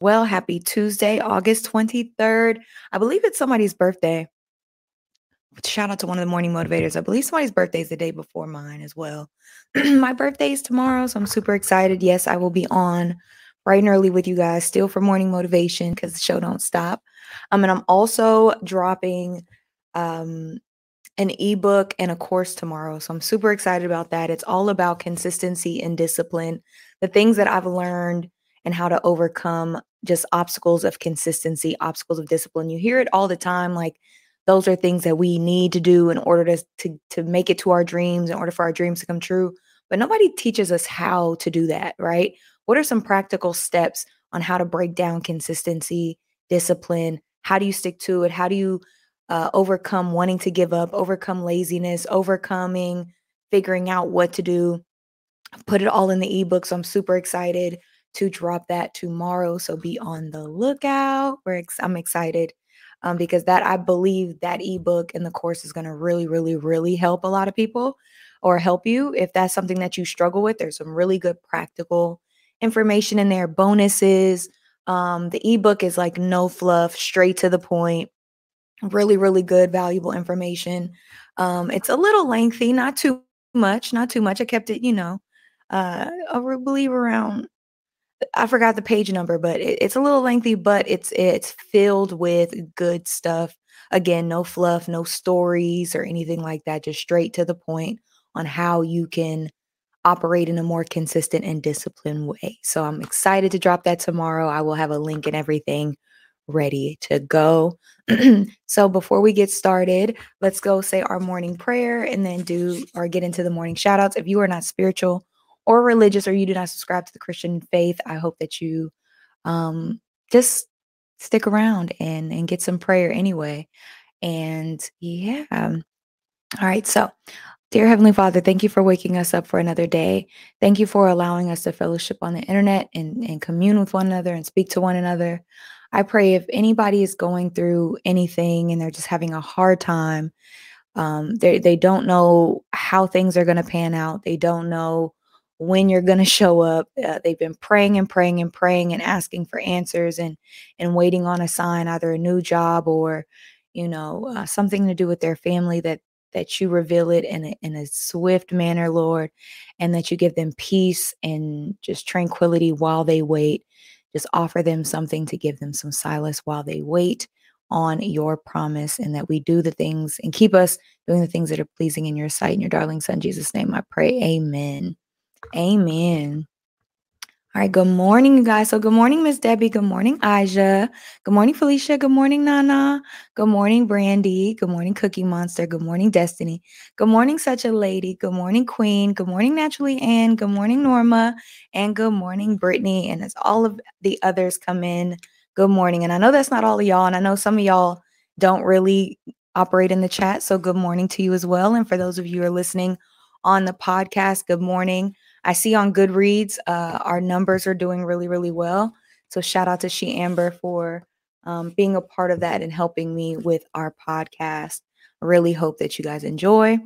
Well, happy Tuesday, August 23rd. I believe it's somebody's birthday. Shout out to one of the morning motivators. I believe somebody's birthday is the day before mine as well. My birthday is tomorrow, so I'm super excited. Yes, I will be on bright and early with you guys, still for morning motivation because the show don't stop. Um, and I'm also dropping um an ebook and a course tomorrow. So I'm super excited about that. It's all about consistency and discipline, the things that I've learned and how to overcome just obstacles of consistency, obstacles of discipline. You hear it all the time like those are things that we need to do in order to to to make it to our dreams in order for our dreams to come true. But nobody teaches us how to do that, right? What are some practical steps on how to break down consistency, discipline? How do you stick to it? How do you uh, overcome wanting to give up, overcome laziness, overcoming figuring out what to do? Put it all in the ebook. So I'm super excited to drop that tomorrow. So be on the lookout. We're ex- I'm excited um, because that I believe that ebook and the course is going to really, really, really help a lot of people or help you if that's something that you struggle with. There's some really good practical information in there, bonuses. Um, the ebook is like no fluff, straight to the point. Really, really good, valuable information. Um, it's a little lengthy, not too much, not too much. I kept it, you know, uh, I believe around I forgot the page number, but it, it's a little lengthy, but it's it's filled with good stuff. Again, no fluff, no stories or anything like that, just straight to the point on how you can operate in a more consistent and disciplined way. So I'm excited to drop that tomorrow. I will have a link and everything ready to go. so before we get started, let's go say our morning prayer and then do or get into the morning shout outs. If you are not spiritual, or religious or you do not subscribe to the Christian faith, I hope that you um, just stick around and and get some prayer anyway. And yeah. All right. So, dear Heavenly Father, thank you for waking us up for another day. Thank you for allowing us to fellowship on the internet and, and commune with one another and speak to one another. I pray if anybody is going through anything and they're just having a hard time, um, they they don't know how things are going to pan out. They don't know when you're going to show up. Uh, they've been praying and praying and praying and asking for answers and and waiting on a sign, either a new job or you know uh, something to do with their family that that you reveal it in a, in a swift manner, Lord, and that you give them peace and just tranquility while they wait. Just offer them something to give them some solace while they wait on your promise and that we do the things and keep us doing the things that are pleasing in your sight. In your darling son, Jesus' name, I pray. Amen. Amen. All right, good morning, you guys. So, good morning, Miss Debbie. Good morning, Aja. Good morning, Felicia. Good morning, Nana. Good morning, Brandy. Good morning, Cookie Monster. Good morning, Destiny. Good morning, Such a Lady. Good morning, Queen. Good morning, Naturally Ann. Good morning, Norma. And good morning, Brittany. And as all of the others come in, good morning. And I know that's not all of y'all. And I know some of y'all don't really operate in the chat. So, good morning to you as well. And for those of you who are listening on the podcast, good morning. I see on Goodreads, uh, our numbers are doing really, really well. So shout out to She Amber for um, being a part of that and helping me with our podcast. Really hope that you guys enjoy.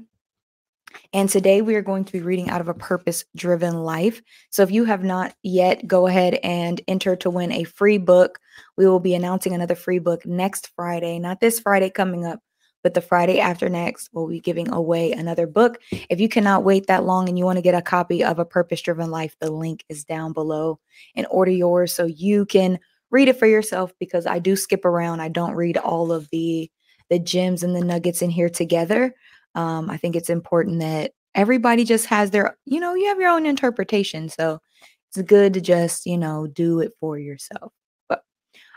And today we are going to be reading out of a purpose driven life. So if you have not yet, go ahead and enter to win a free book. We will be announcing another free book next Friday, not this Friday coming up, but the Friday after next, we'll be giving away another book. If you cannot wait that long and you want to get a copy of A Purpose Driven Life, the link is down below and order yours so you can read it for yourself because I do skip around. I don't read all of the the gems and the nuggets in here together. Um, I think it's important that everybody just has their, you know, you have your own interpretation. So it's good to just, you know, do it for yourself. But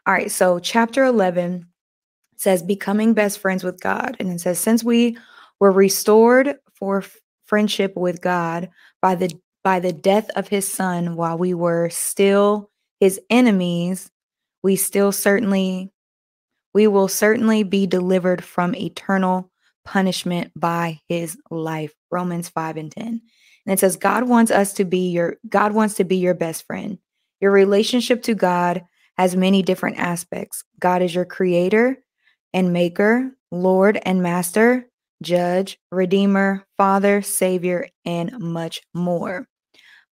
all right, so chapter 11 says becoming best friends with God. And it says, since we were restored for friendship with God by the by the death of his son while we were still his enemies, we still certainly we will certainly be delivered from eternal punishment by his life. Romans 5 and 10. And it says God wants us to be your God wants to be your best friend. Your relationship to God has many different aspects. God is your creator, and Maker, Lord and Master, Judge, Redeemer, Father, Savior, and much more.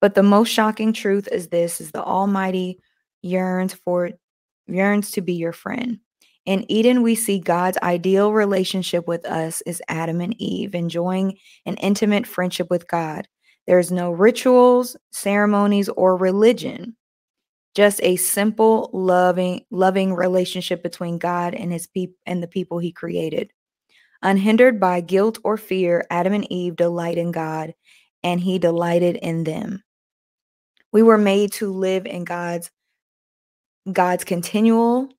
But the most shocking truth is this is the Almighty yearns for yearns to be your friend. In Eden, we see God's ideal relationship with us is Adam and Eve, enjoying an intimate friendship with God. There's no rituals, ceremonies, or religion. Just a simple, loving, loving relationship between God and his people and the people he created. Unhindered by guilt or fear, Adam and Eve delight in God, and he delighted in them. We were made to live in God's God's continual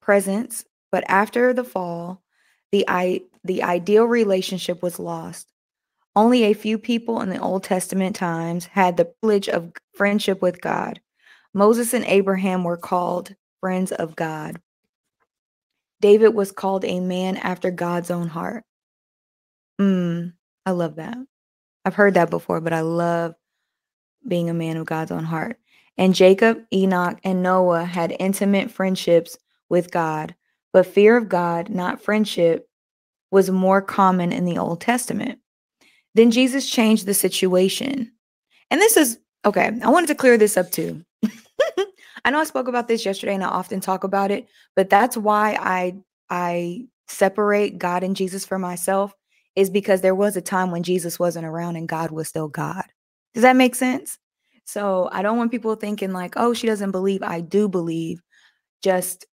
presence, but after the fall, the I, the ideal relationship was lost. Only a few people in the Old Testament times had the privilege of friendship with God. Moses and Abraham were called friends of God. David was called a man after God's own heart. Mm, I love that. I've heard that before, but I love being a man of God's own heart. And Jacob, Enoch, and Noah had intimate friendships with God, but fear of God, not friendship, was more common in the Old Testament. Then Jesus changed the situation. And this is okay, I wanted to clear this up too. I know I spoke about this yesterday and I often talk about it, but that's why I I separate God and Jesus for myself is because there was a time when Jesus wasn't around and God was still God. Does that make sense? So I don't want people thinking like, "Oh, she doesn't believe." I do believe. Just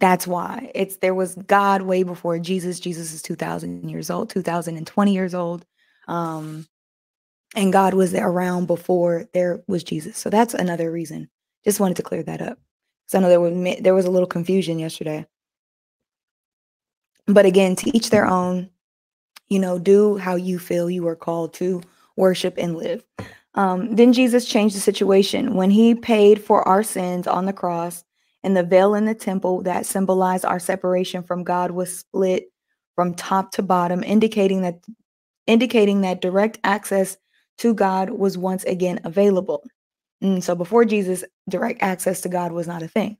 that's why. It's there was God way before Jesus. Jesus is 2000 years old, 2020 years old. Um and God was around before there was Jesus. So that's another reason. Just wanted to clear that up. So I know there was there was a little confusion yesterday. But again, to each their own. You know, do how you feel you are called to worship and live. Um, then Jesus changed the situation when he paid for our sins on the cross, and the veil in the temple that symbolized our separation from God was split from top to bottom, indicating that indicating that direct access to God was once again available. And so before Jesus, direct access to God was not a thing.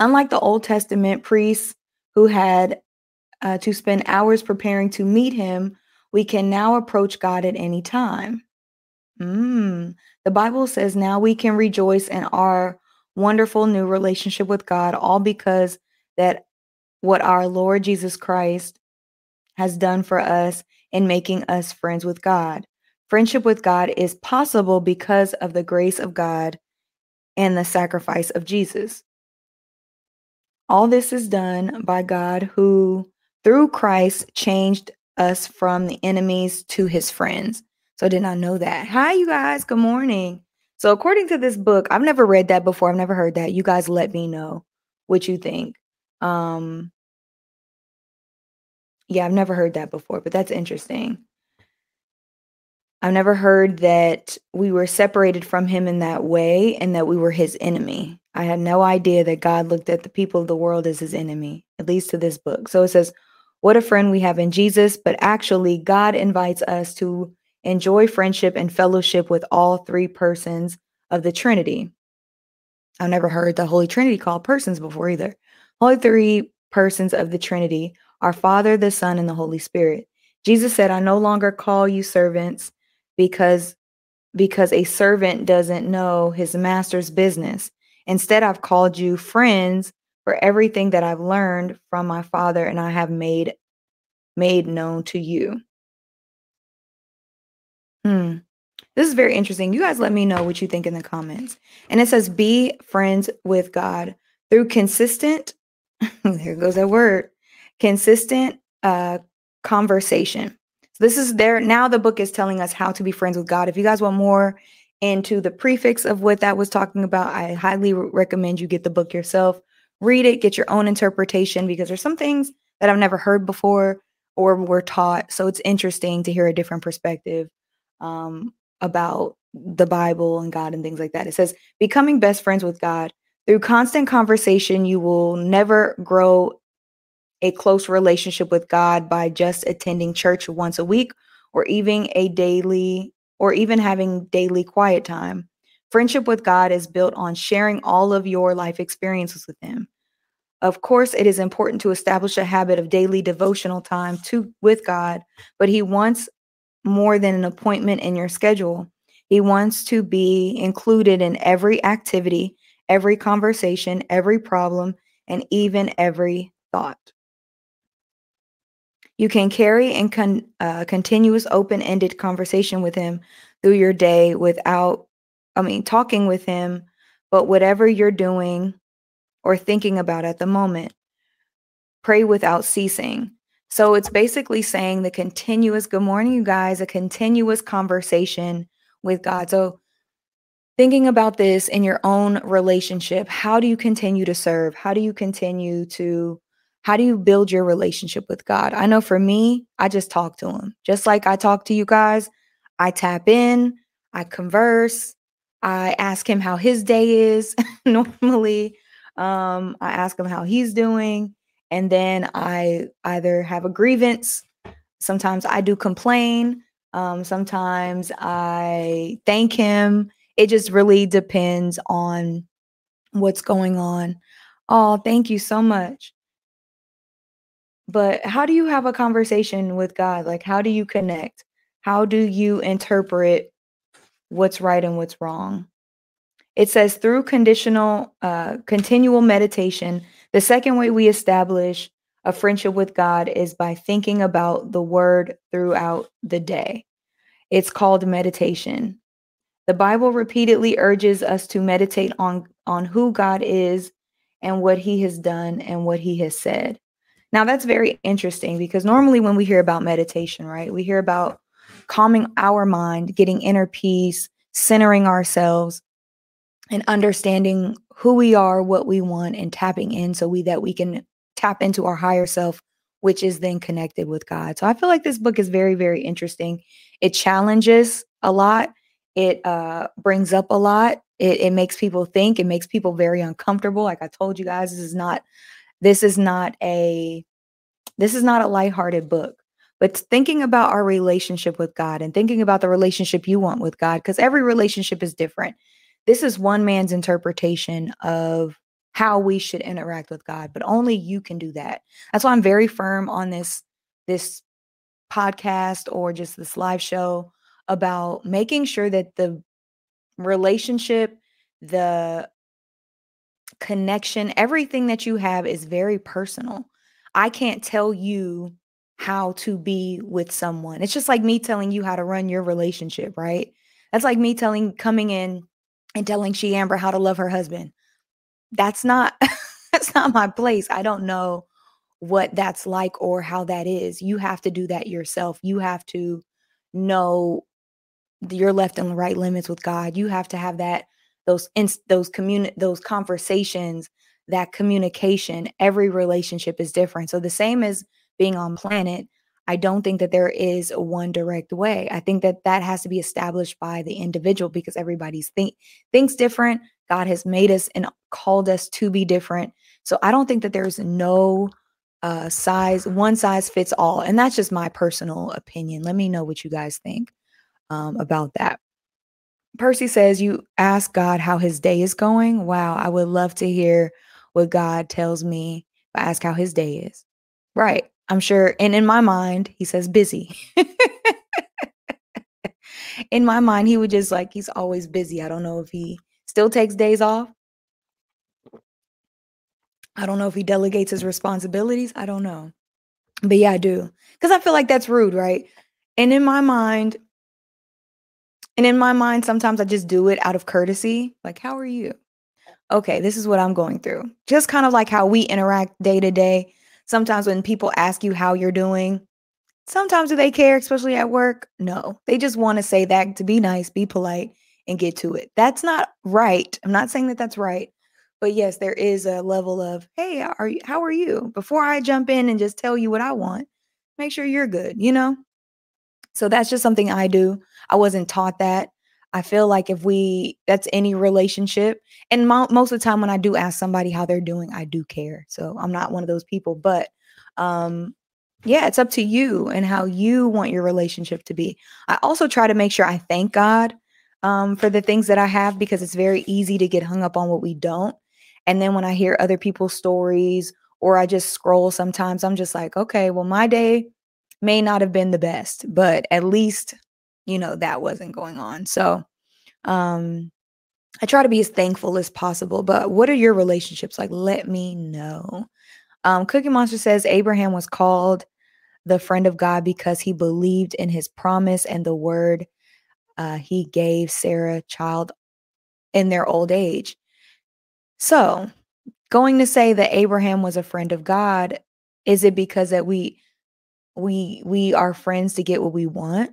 Unlike the Old Testament priests who had uh, to spend hours preparing to meet him, we can now approach God at any time. Mm. The Bible says now we can rejoice in our wonderful new relationship with God, all because that what our Lord Jesus Christ has done for us in making us friends with God. Friendship with God is possible because of the grace of God and the sacrifice of Jesus. All this is done by God who, through Christ, changed us from the enemies to his friends. So did not know that. Hi, you guys. Good morning. So, according to this book, I've never read that before. I've never heard that. You guys let me know what you think. Um, yeah, I've never heard that before, but that's interesting. I've never heard that we were separated from him in that way and that we were his enemy. I had no idea that God looked at the people of the world as his enemy, at least to this book. So it says, What a friend we have in Jesus, but actually, God invites us to enjoy friendship and fellowship with all three persons of the Trinity. I've never heard the Holy Trinity called persons before either. Holy three persons of the Trinity are Father, the Son, and the Holy Spirit. Jesus said, I no longer call you servants because because a servant doesn't know his master's business. Instead, I've called you friends for everything that I've learned from my father and I have made made known to you. Hmm. This is very interesting. You guys let me know what you think in the comments. And it says, be friends with God through consistent, there goes that word, consistent uh, conversation. So this is there. Now the book is telling us how to be friends with God. If you guys want more into the prefix of what that was talking about, I highly recommend you get the book yourself, read it, get your own interpretation, because there's some things that I've never heard before or were taught. So it's interesting to hear a different perspective um, about the Bible and God and things like that. It says, becoming best friends with God. Through constant conversation, you will never grow a close relationship with God by just attending church once a week or even a daily or even having daily quiet time. Friendship with God is built on sharing all of your life experiences with him. Of course, it is important to establish a habit of daily devotional time to with God, but he wants more than an appointment in your schedule. He wants to be included in every activity, every conversation, every problem, and even every thought. You can carry and con- uh, continuous open ended conversation with him through your day without, I mean, talking with him, but whatever you're doing or thinking about at the moment, pray without ceasing. So it's basically saying the continuous, good morning, you guys, a continuous conversation with God. So thinking about this in your own relationship, how do you continue to serve? How do you continue to how do you build your relationship with God? I know for me, I just talk to him. Just like I talk to you guys, I tap in, I converse, I ask him how his day is normally. Um, I ask him how he's doing, and then I either have a grievance. Sometimes I do complain. Um, sometimes I thank him. It just really depends on what's going on. Oh, thank you so much. But how do you have a conversation with God? Like, how do you connect? How do you interpret what's right and what's wrong? It says through conditional, uh, continual meditation. The second way we establish a friendship with God is by thinking about the word throughout the day. It's called meditation. The Bible repeatedly urges us to meditate on, on who God is and what he has done and what he has said. Now, that's very interesting because normally when we hear about meditation, right, we hear about calming our mind, getting inner peace, centering ourselves, and understanding who we are, what we want, and tapping in so we that we can tap into our higher self, which is then connected with God. So I feel like this book is very, very interesting. It challenges a lot. It uh, brings up a lot. It, it makes people think. It makes people very uncomfortable. Like I told you guys, this is not this is not a this is not a lighthearted book but thinking about our relationship with God and thinking about the relationship you want with God because every relationship is different. This is one man's interpretation of how we should interact with God, but only you can do that. That's why I'm very firm on this this podcast or just this live show about making sure that the relationship, the connection, everything that you have is very personal. I can't tell you how to be with someone. It's just like me telling you how to run your relationship, right? That's like me telling coming in and telling she Amber how to love her husband. That's not that's not my place. I don't know what that's like or how that is. You have to do that yourself. You have to know your left and right limits with God. You have to have that those ins- those communi- those conversations that communication every relationship is different. So the same as being on planet i don't think that there is one direct way. I think that that has to be established by the individual because everybody's think thinks different. God has made us and called us to be different. So i don't think that there's no uh size one size fits all. And that's just my personal opinion. Let me know what you guys think um, about that Percy says you ask God how his day is going. Wow, I would love to hear what God tells me if I ask how his day is. Right. I'm sure. And in my mind, he says busy. in my mind, he would just like, he's always busy. I don't know if he still takes days off. I don't know if he delegates his responsibilities. I don't know. But yeah, I do. Because I feel like that's rude, right? And in my mind, and in my mind, sometimes I just do it out of courtesy. Like, how are you? Okay, this is what I'm going through. Just kind of like how we interact day to day. Sometimes when people ask you how you're doing, sometimes do they care, especially at work? No, they just want to say that to be nice, be polite, and get to it. That's not right. I'm not saying that that's right. But yes, there is a level of, hey, are you, how are you? Before I jump in and just tell you what I want, make sure you're good, you know? So that's just something I do. I wasn't taught that. I feel like if we, that's any relationship. And mo- most of the time when I do ask somebody how they're doing, I do care. So I'm not one of those people. But um, yeah, it's up to you and how you want your relationship to be. I also try to make sure I thank God um, for the things that I have because it's very easy to get hung up on what we don't. And then when I hear other people's stories or I just scroll sometimes, I'm just like, okay, well, my day may not have been the best, but at least you know, that wasn't going on. So Um, I try to be as thankful as possible, but what are your relationships like? Let me know. Um, Cookie Monster says Abraham was called the friend of God because he believed in his promise and the word uh, he gave Sarah child in their old age. So, going to say that Abraham was a friend of God, is it because that we we we are friends to get what we want?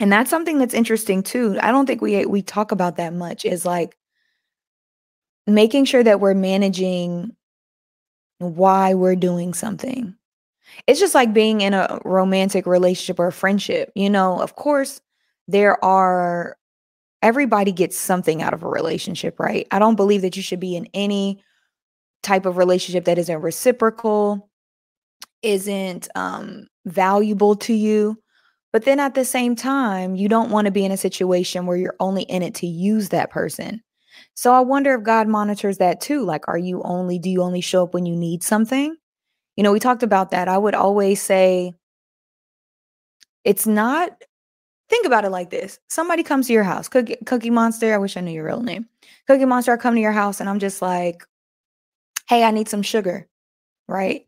And that's something that's interesting too. I don't think we we talk about that much is like making sure that we're managing why we're doing something. It's just like being in a romantic relationship or a friendship. You know, of course, there are everybody gets something out of a relationship, right? I don't believe that you should be in any type of relationship that isn't reciprocal, isn't um valuable to you. But then at the same time, you don't want to be in a situation where you're only in it to use that person. So I wonder if God monitors that too. Like, are you only, do you only show up when you need something? You know, we talked about that. I would always say it's not, think about it like this somebody comes to your house, Cookie, Cookie Monster. I wish I knew your real name. Cookie Monster, I come to your house and I'm just like, hey, I need some sugar, right?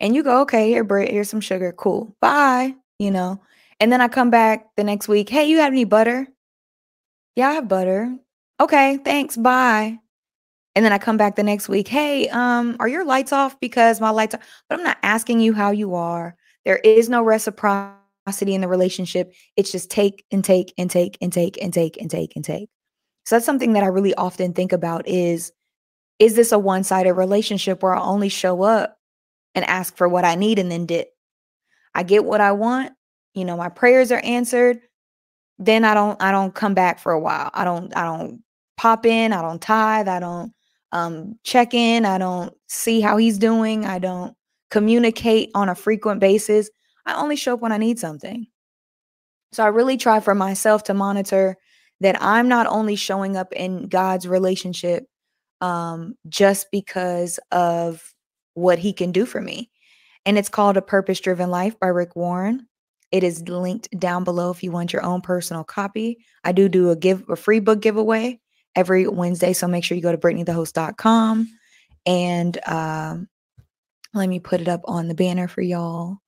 And you go, okay, here, Britt, here's some sugar. Cool. Bye. You know, and then I come back the next week. Hey, you have any butter? Yeah, I have butter. Okay, thanks. Bye. And then I come back the next week. Hey, um, are your lights off? Because my lights are, but I'm not asking you how you are. There is no reciprocity in the relationship. It's just take and take and take and take and take and take and take. So that's something that I really often think about is is this a one-sided relationship where I only show up and ask for what I need and then dip? I get what I want you know my prayers are answered then i don't i don't come back for a while. I don't i don't pop in i don't tithe i don't um check in i don't see how he's doing i don't communicate on a frequent basis. I only show up when i need something. So i really try for myself to monitor that i'm not only showing up in god's relationship um just because of what he can do for me and it's called a purpose driven life by rick warren it is linked down below if you want your own personal copy. I do do a give a free book giveaway every Wednesday, so make sure you go to brittanythehost.com and um, let me put it up on the banner for y'all.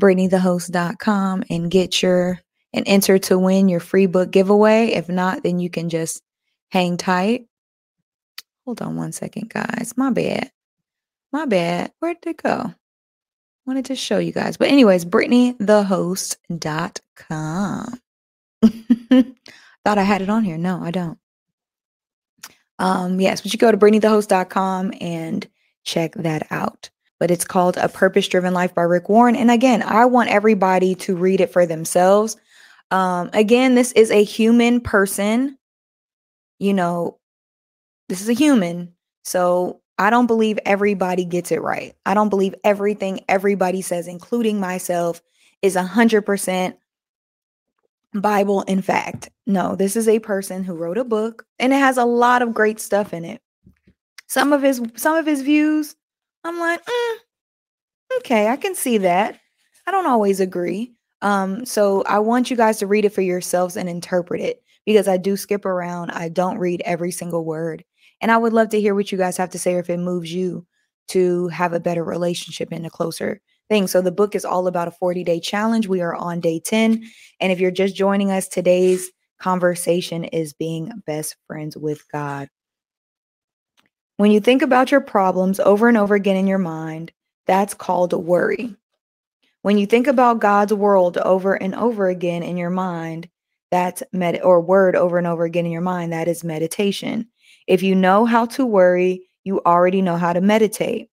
brittanythehost.com and get your and enter to win your free book giveaway. If not, then you can just hang tight. Hold on one second, guys. My bad. My bad. Where'd it go? wanted to show you guys. But anyways, BrittanyTheHost.com. Thought I had it on here. No, I don't. Um, yes, but you go to BrittanyTheHost.com and check that out. But it's called A Purpose Driven Life by Rick Warren. And again, I want everybody to read it for themselves. Um, again, this is a human person. You know, this is a human. So I don't believe everybody gets it right. I don't believe everything everybody says, including myself, is 100% Bible in fact. No, this is a person who wrote a book and it has a lot of great stuff in it. Some of his some of his views, I'm like, mm, okay, I can see that. I don't always agree. Um, so I want you guys to read it for yourselves and interpret it because I do skip around. I don't read every single word. And I would love to hear what you guys have to say or if it moves you to have a better relationship and a closer thing. So the book is all about a 40 day challenge. We are on day 10. And if you're just joining us, today's conversation is being best friends with God. When you think about your problems over and over again in your mind, that's called worry. When you think about God's world over and over again in your mind, that's med or word over and over again in your mind, that is meditation. If you know how to worry, you already know how to meditate.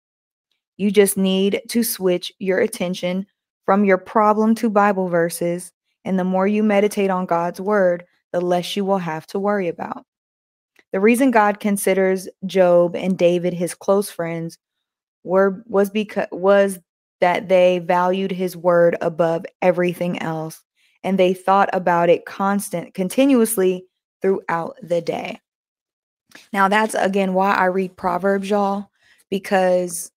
You just need to switch your attention from your problem to Bible verses. And the more you meditate on God's word, the less you will have to worry about. The reason God considers Job and David his close friends were was because was that they valued his word above everything else and they thought about it constant continuously throughout the day. Now, that's again why I read Proverbs, y'all, because,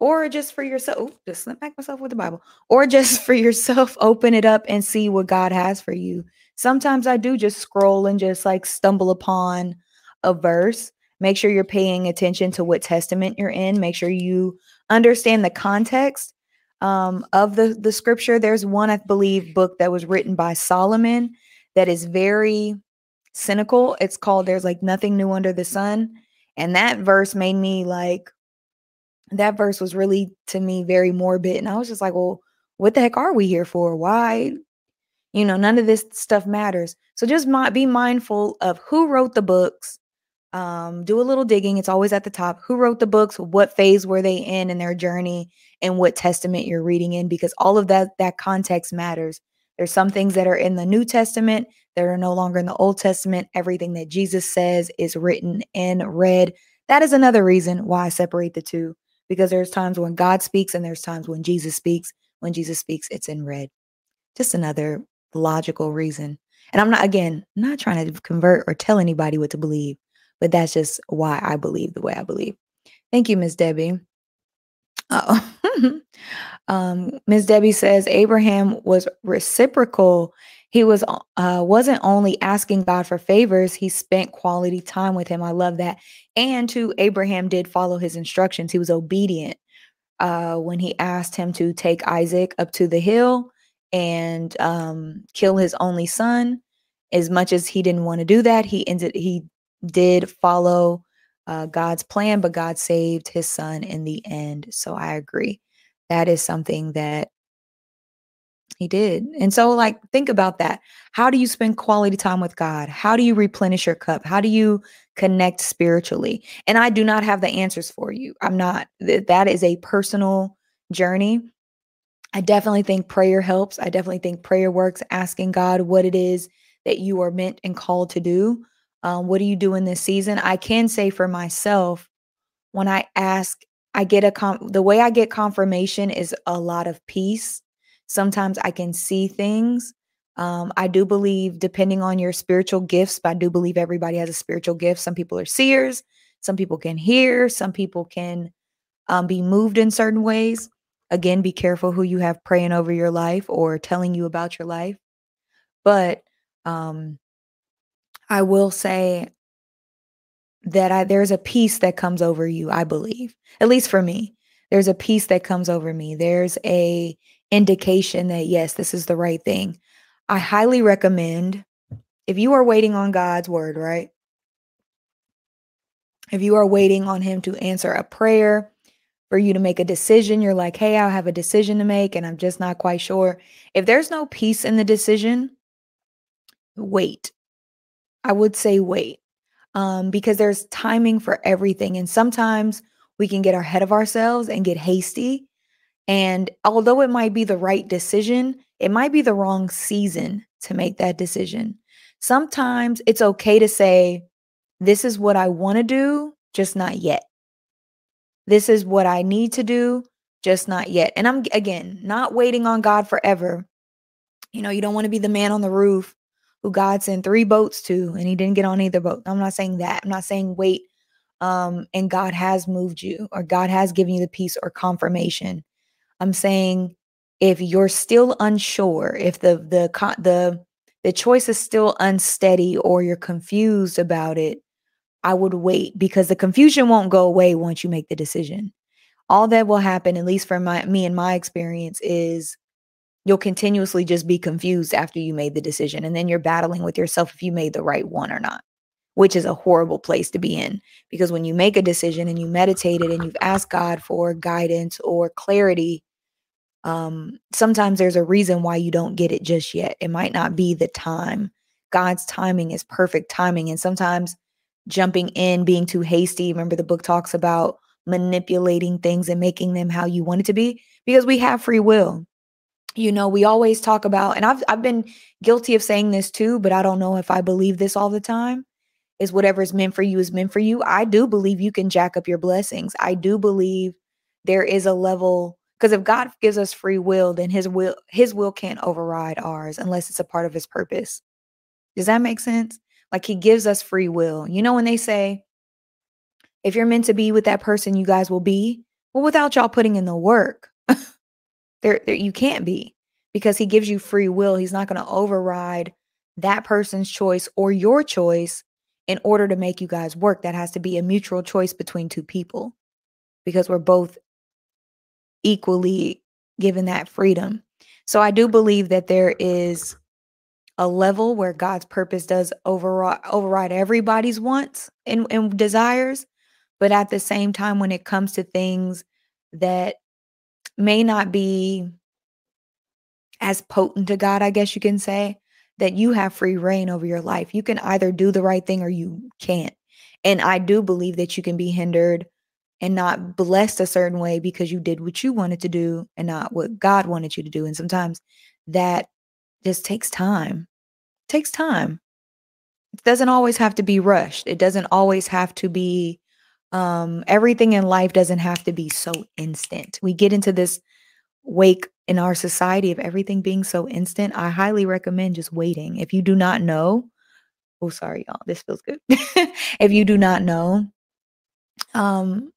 or just for yourself, ooh, just slip back myself with the Bible, or just for yourself, open it up and see what God has for you. sometimes I do just scroll and just like stumble upon a verse. Make sure you're paying attention to what testament you're in. Make sure you understand the context um, of the the scripture. There's one, I believe, book that was written by Solomon that is very cynical. It's called "There's like nothing new under the sun," and that verse made me like. That verse was really to me very morbid, and I was just like, "Well, what the heck are we here for? Why you know, none of this stuff matters. So just be mindful of who wrote the books. Um, do a little digging. It's always at the top. Who wrote the books? What phase were they in in their journey? And what testament you're reading in? Because all of that that context matters. There's some things that are in the New Testament that are no longer in the Old Testament. Everything that Jesus says is written in red. That is another reason why I separate the two. Because there's times when God speaks and there's times when Jesus speaks. When Jesus speaks, it's in red. Just another logical reason. And I'm not, again, not trying to convert or tell anybody what to believe, but that's just why I believe the way I believe. Thank you, Miss Debbie. Oh, um, Ms. Debbie says Abraham was reciprocal. He was uh, wasn't only asking God for favors; he spent quality time with Him. I love that. And to Abraham did follow His instructions. He was obedient uh, when He asked him to take Isaac up to the hill and um, kill his only son. As much as he didn't want to do that, he ended he did follow uh, God's plan, but God saved his son in the end. So I agree. That is something that he did. And so, like, think about that. How do you spend quality time with God? How do you replenish your cup? How do you connect spiritually? And I do not have the answers for you. I'm not, that is a personal journey. I definitely think prayer helps. I definitely think prayer works, asking God what it is that you are meant and called to do. Um, what do you do in this season? I can say for myself, when I ask, I get a com- the way I get confirmation is a lot of peace. Sometimes I can see things. Um, I do believe, depending on your spiritual gifts, but I do believe everybody has a spiritual gift. Some people are seers, some people can hear, some people can um, be moved in certain ways. Again, be careful who you have praying over your life or telling you about your life. But um, I will say that I, there's a peace that comes over you, I believe, at least for me. There's a peace that comes over me. There's a indication that yes, this is the right thing. I highly recommend if you are waiting on God's word, right? If you are waiting on him to answer a prayer, for you to make a decision. You're like, hey, I have a decision to make and I'm just not quite sure. If there's no peace in the decision, wait. I would say wait um, because there's timing for everything. And sometimes we can get ahead of ourselves and get hasty. And although it might be the right decision, it might be the wrong season to make that decision. Sometimes it's okay to say, this is what I want to do, just not yet. This is what I need to do, just not yet. And I'm, again, not waiting on God forever. You know, you don't want to be the man on the roof who God sent three boats to and he didn't get on either boat. I'm not saying that. I'm not saying wait um, and God has moved you or God has given you the peace or confirmation. I'm saying if you're still unsure, if the the the the choice is still unsteady or you're confused about it, I would wait because the confusion won't go away once you make the decision. All that will happen, at least for my me and my experience, is you'll continuously just be confused after you made the decision. And then you're battling with yourself if you made the right one or not, which is a horrible place to be in. Because when you make a decision and you meditated and you've asked God for guidance or clarity, um, sometimes there's a reason why you don't get it just yet. It might not be the time. God's timing is perfect timing. And sometimes jumping in, being too hasty. Remember, the book talks about manipulating things and making them how you want it to be because we have free will. You know, we always talk about, and I've I've been guilty of saying this too, but I don't know if I believe this all the time. Is whatever is meant for you is meant for you. I do believe you can jack up your blessings. I do believe there is a level because if God gives us free will, then his will his will can't override ours unless it's a part of his purpose. Does that make sense? Like he gives us free will. You know, when they say, if you're meant to be with that person, you guys will be. Well, without y'all putting in the work, there, there you can't be because he gives you free will. He's not going to override that person's choice or your choice in order to make you guys work. That has to be a mutual choice between two people because we're both equally given that freedom. So I do believe that there is a level where God's purpose does override, override everybody's wants and, and desires. But at the same time, when it comes to things that may not be as potent to God, I guess you can say, that you have free rein over your life. You can either do the right thing or you can't. And I do believe that you can be hindered and not blessed a certain way because you did what you wanted to do and not what God wanted you to do. And sometimes that just takes time. It takes time. It doesn't always have to be rushed. It doesn't always have to be um everything in life doesn't have to be so instant. We get into this wake in our society of everything being so instant. I highly recommend just waiting. If you do not know, oh sorry y'all, this feels good. if you do not know, um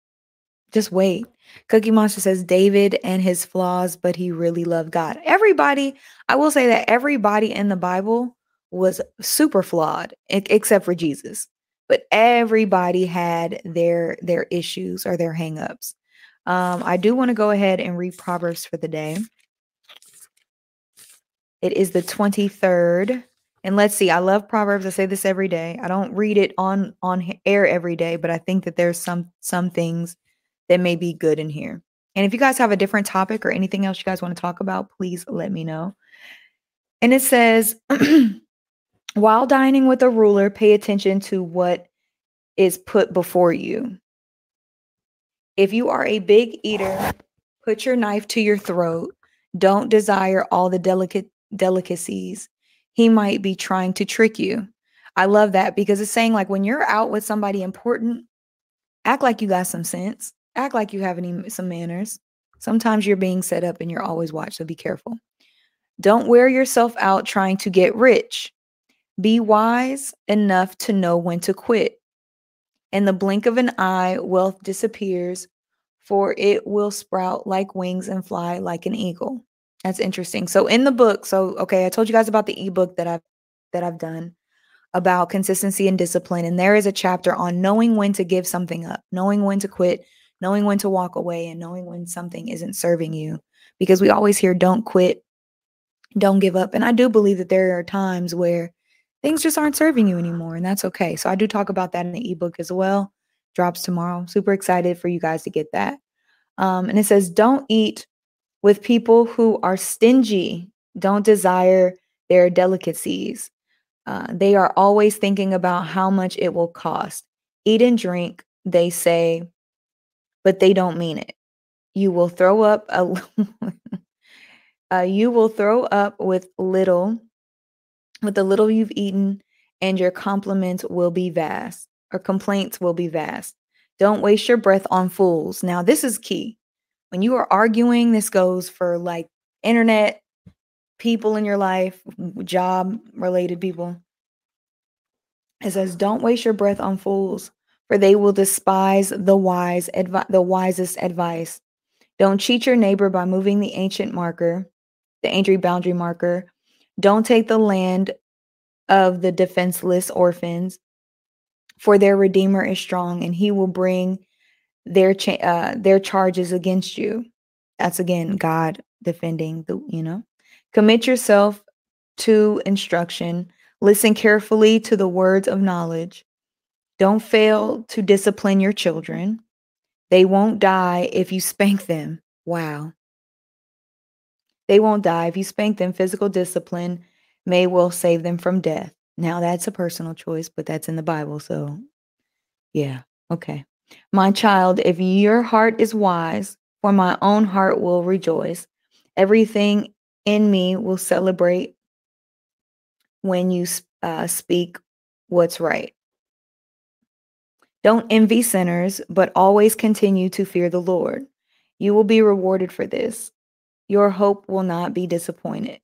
just wait. Cookie Monster says David and his flaws, but he really loved God. Everybody, I will say that everybody in the Bible was super flawed except for Jesus. But everybody had their their issues or their hangups. Um, I do want to go ahead and read Proverbs for the day. It is the 23rd. And let's see, I love Proverbs. I say this every day. I don't read it on on air every day, but I think that there's some some things that may be good in here. And if you guys have a different topic or anything else you guys want to talk about, please let me know. And it says, while dining with a ruler, pay attention to what is put before you. If you are a big eater, put your knife to your throat. Don't desire all the delicate delicacies. He might be trying to trick you. I love that because it's saying like when you're out with somebody important, act like you got some sense act like you have any some manners. Sometimes you're being set up and you're always watched, so be careful. Don't wear yourself out trying to get rich. Be wise enough to know when to quit. In the blink of an eye, wealth disappears, for it will sprout like wings and fly like an eagle. That's interesting. So in the book, so okay, I told you guys about the ebook that I've that I've done about consistency and discipline, and there is a chapter on knowing when to give something up, knowing when to quit, knowing when to walk away and knowing when something isn't serving you. Because we always hear, don't quit, don't give up. And I do believe that there are times where things just aren't serving you anymore, and that's okay. So I do talk about that in the ebook as well. Drops tomorrow. Super excited for you guys to get that. Um, and it says, don't eat with people who are stingy, don't desire their delicacies. Uh, they are always thinking about how much it will cost. Eat and drink, they say, but they don't mean it. You will throw up a uh, you will throw up with little with the little you've eaten and your compliments will be vast or complaints will be vast. Don't waste your breath on fools. Now this is key. When you are arguing, this goes for like internet people in your life, job related people. It says, Don't waste your breath on fools, for they will despise the wise advi- the wisest advice. Don't cheat your neighbor by moving the ancient marker, the ancient boundary marker. Don't take the land of the defenseless orphans, for their redeemer is strong, and he will bring their cha- uh, their charges against you. That's again God defending the you know. Commit yourself to instruction. Listen carefully to the words of knowledge. Don't fail to discipline your children. They won't die if you spank them. Wow. They won't die if you spank them. Physical discipline may well save them from death. Now, that's a personal choice, but that's in the Bible. So, yeah, okay. My child, if your heart is wise, for my own heart will rejoice. Everything in me will celebrate when you uh, speak what's right. Don't envy sinners, but always continue to fear the Lord. You will be rewarded for this. Your hope will not be disappointed.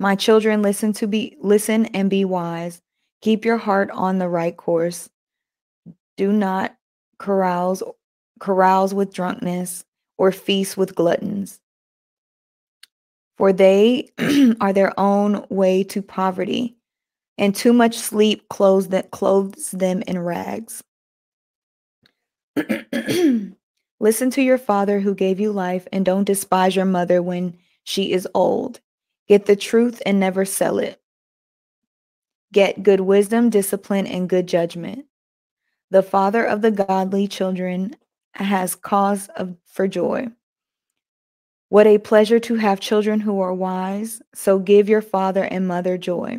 My children, listen to be listen and be wise. Keep your heart on the right course. Do not carouse carouse with drunkenness or feast with gluttons. for they are their own way to poverty, and too much sleep clothes that clothes them in rags. Listen to your father who gave you life, and don't despise your mother when she is old. Get the truth and never sell it. Get good wisdom, discipline, and good judgment. The father of the godly children has cause of, for joy. What a pleasure to have children who are wise. So give your father and mother joy.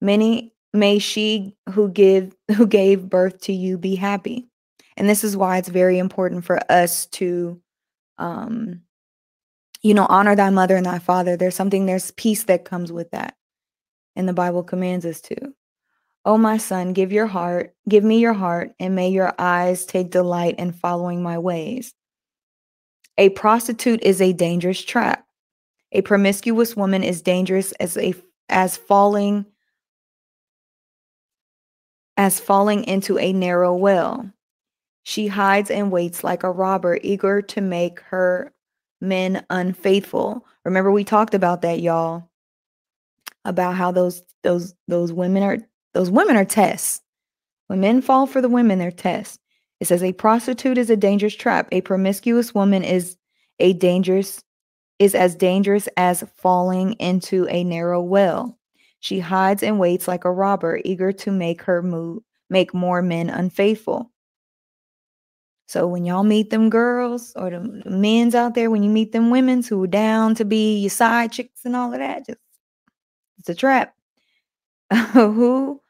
Many may she who give who gave birth to you be happy. And this is why it's very important for us to um you know honor thy mother and thy father. There's something there's peace that comes with that. And the Bible commands us to. Oh my son, give your heart, give me your heart, and may your eyes take delight in following my ways. A prostitute is a dangerous trap. A promiscuous woman is dangerous as a as falling as falling into a narrow well. She hides and waits like a robber, eager to make her men unfaithful. Remember we talked about that, y'all. About how those those those women are those women are tests. When men fall for the women, they're tests. It says a prostitute is a dangerous trap. A promiscuous woman is a dangerous is as dangerous as falling into a narrow well. She hides and waits like a robber, eager to make her move, make more men unfaithful. So when y'all meet them girls or the men's out there, when you meet them women's who are down to be your side chicks and all of that, just it's a trap. who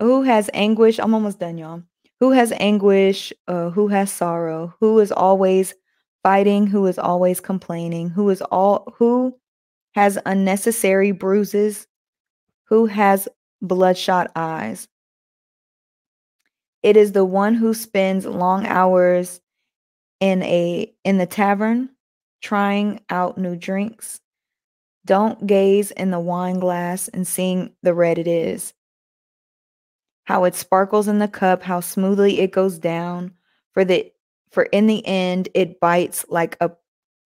who has anguish? I'm almost done, y'all who has anguish, uh, who has sorrow, who is always fighting, who is always complaining, who is all who has unnecessary bruises, who has bloodshot eyes. It is the one who spends long hours in a in the tavern trying out new drinks. Don't gaze in the wine glass and seeing the red it is how it sparkles in the cup, how smoothly it goes down. For the for in the end it bites like a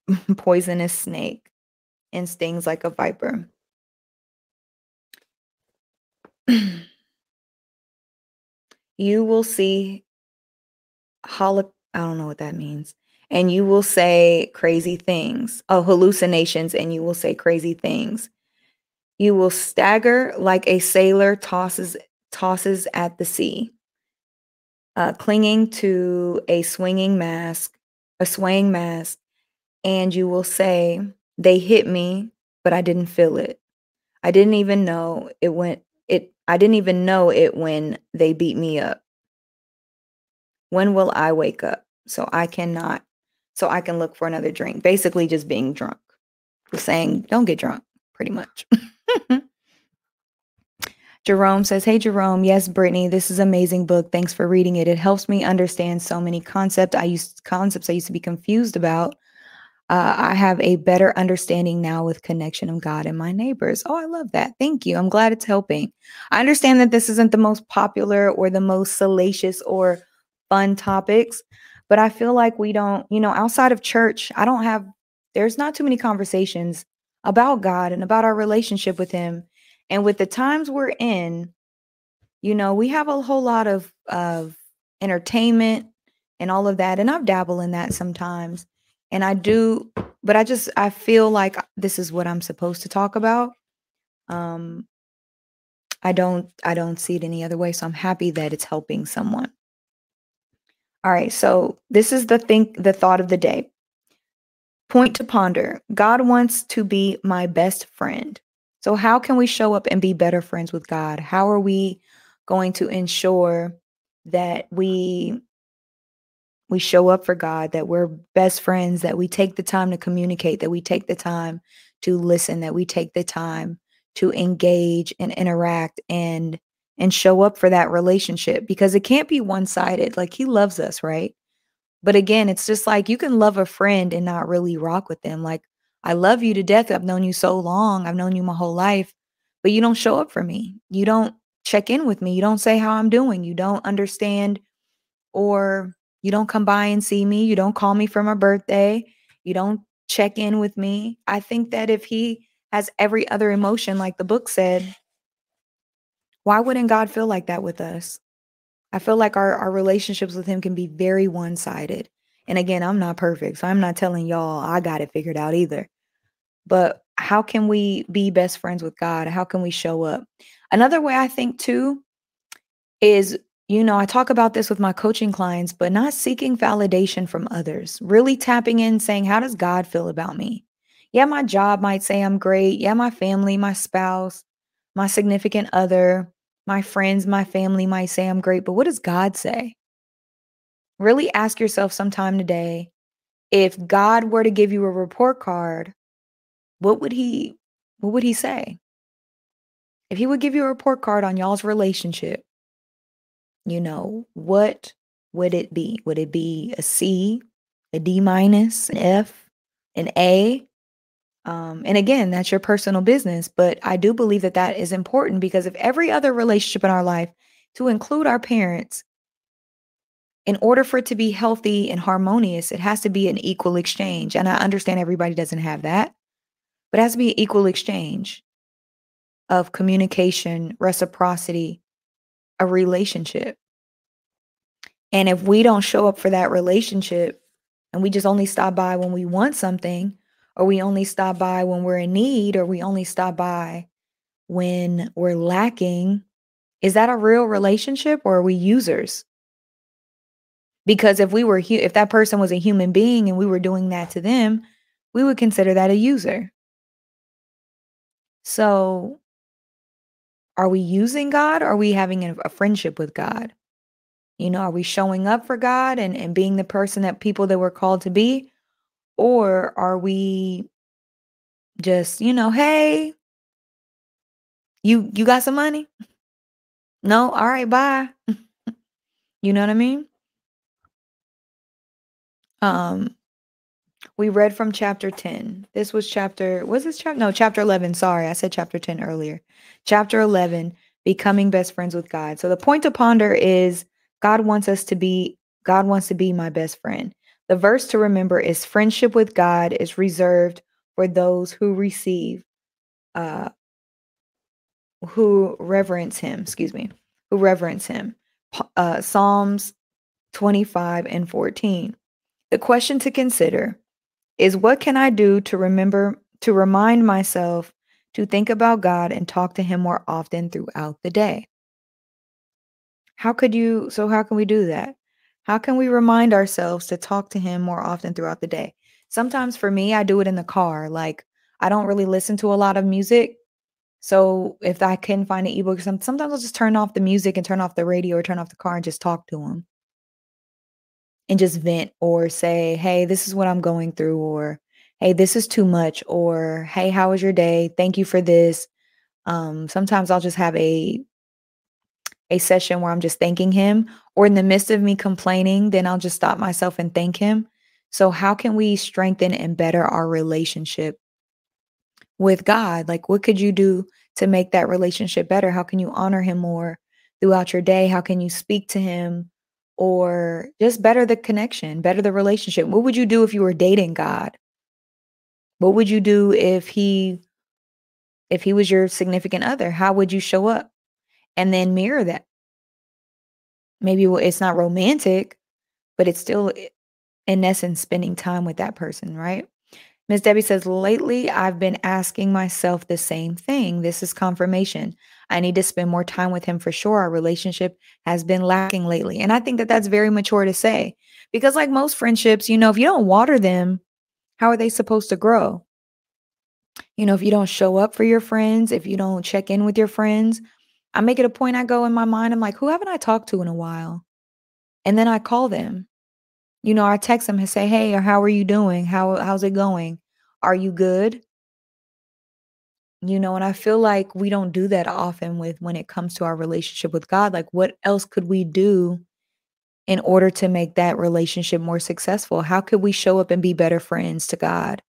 poisonous snake and stings like a viper. you will see holo I don't know what that means. And you will say crazy things. Oh, hallucinations, and you will say crazy things. You will stagger like a sailor tosses tosses at the sea, uh, clinging to a swinging mask, a swaying mask, and you will say, They hit me, but I didn't feel it. I didn't even know it went it I didn't even know it when they beat me up. When will I wake up? So I cannot so I can look for another drink. Basically just being drunk. Saying don't get drunk, pretty much. Jerome says, Hey, Jerome. Yes, Brittany, this is amazing book. Thanks for reading it. It helps me understand so many concepts I used concepts I used to be confused about. Uh, I have a better understanding now with connection of God and my neighbors. Oh, I love that. Thank you. I'm glad it's helping. I understand that this isn't the most popular or the most salacious or fun topics, but I feel like we don't, you know, outside of church, I don't have, there's not too many conversations about God and about our relationship with Him and with the times we're in, you know, we have a whole lot of of entertainment and all of that. And I've dabbled in that sometimes. And I do, but I just I feel like this is what I'm supposed to talk about. Um I don't I don't see it any other way. So I'm happy that it's helping someone. All right, so this is the think the thought of the day. Point to ponder. God wants to be my best friend. So, how can we show up and be better friends with God? How are we going to ensure that we we show up for God, that we're best friends, that we take the time to communicate, that we take the time to listen, that we take the time to engage and interact and and show up for that relationship because it can't be one-sided. Like he loves us, right? But again, it's just like you can love a friend and not really rock with them. Like I love you to death. I've known you so long. I've known you my whole life, but you don't show up for me. You don't check in with me. You don't say how I'm doing. You don't understand or you don't come by and see me. You don't call me for my birthday. You don't check in with me. I think that if he has every other emotion, like the book said, why wouldn't God feel like that with us? I feel like our, our relationships with him can be very one sided. And again, I'm not perfect. So I'm not telling y'all I got it figured out either. But how can we be best friends with God? How can we show up? Another way I think too is, you know, I talk about this with my coaching clients, but not seeking validation from others, really tapping in, saying, How does God feel about me? Yeah, my job might say I'm great. Yeah, my family, my spouse, my significant other, my friends, my family might say I'm great, but what does God say? Really ask yourself sometime today if God were to give you a report card, what would he what would he say? If he would give you a report card on y'all's relationship, you know, what would it be? Would it be a C, a D minus, an F, an A? Um, and again, that's your personal business. But I do believe that that is important because if every other relationship in our life, to include our parents, in order for it to be healthy and harmonious, it has to be an equal exchange. And I understand everybody doesn't have that, but it has to be an equal exchange of communication, reciprocity, a relationship. And if we don't show up for that relationship and we just only stop by when we want something, or we only stop by when we're in need, or we only stop by when we're lacking, is that a real relationship or are we users? Because if we were if that person was a human being and we were doing that to them, we would consider that a user. So are we using God or are we having a, a friendship with God? You know, are we showing up for God and, and being the person that people that we're called to be? Or are we just, you know, hey, you you got some money? No, all right, bye. you know what I mean? Um, we read from chapter 10. This was chapter, was this chapter? No, chapter 11. Sorry, I said chapter 10 earlier. Chapter 11, becoming best friends with God. So the point to ponder is God wants us to be, God wants to be my best friend. The verse to remember is friendship with God is reserved for those who receive, uh, who reverence him, excuse me, who reverence him. Uh, Psalms 25 and 14. The question to consider is what can I do to remember, to remind myself to think about God and talk to Him more often throughout the day? How could you, so how can we do that? How can we remind ourselves to talk to Him more often throughout the day? Sometimes for me, I do it in the car. Like, I don't really listen to a lot of music. So if I can find an ebook, sometimes I'll just turn off the music and turn off the radio or turn off the car and just talk to him and just vent or say, hey, this is what I'm going through, or hey, this is too much, or hey, how was your day? Thank you for this. Um, sometimes I'll just have a a session where I'm just thanking him, or in the midst of me complaining, then I'll just stop myself and thank him. So, how can we strengthen and better our relationship with God? Like, what could you do to make that relationship better? How can you honor him more throughout your day? How can you speak to him or just better the connection, better the relationship. What would you do if you were dating God? What would you do if he if he was your significant other? How would you show up? And then mirror that. Maybe it's not romantic, but it's still in essence spending time with that person, right? Miss Debbie says, lately I've been asking myself the same thing. This is confirmation. I need to spend more time with him for sure. Our relationship has been lacking lately. And I think that that's very mature to say because, like most friendships, you know, if you don't water them, how are they supposed to grow? You know, if you don't show up for your friends, if you don't check in with your friends, I make it a point I go in my mind, I'm like, who haven't I talked to in a while? And then I call them you know, I text them and say, "Hey, or how are you doing? How how's it going? Are you good?" You know, and I feel like we don't do that often with when it comes to our relationship with God. Like what else could we do in order to make that relationship more successful? How could we show up and be better friends to God?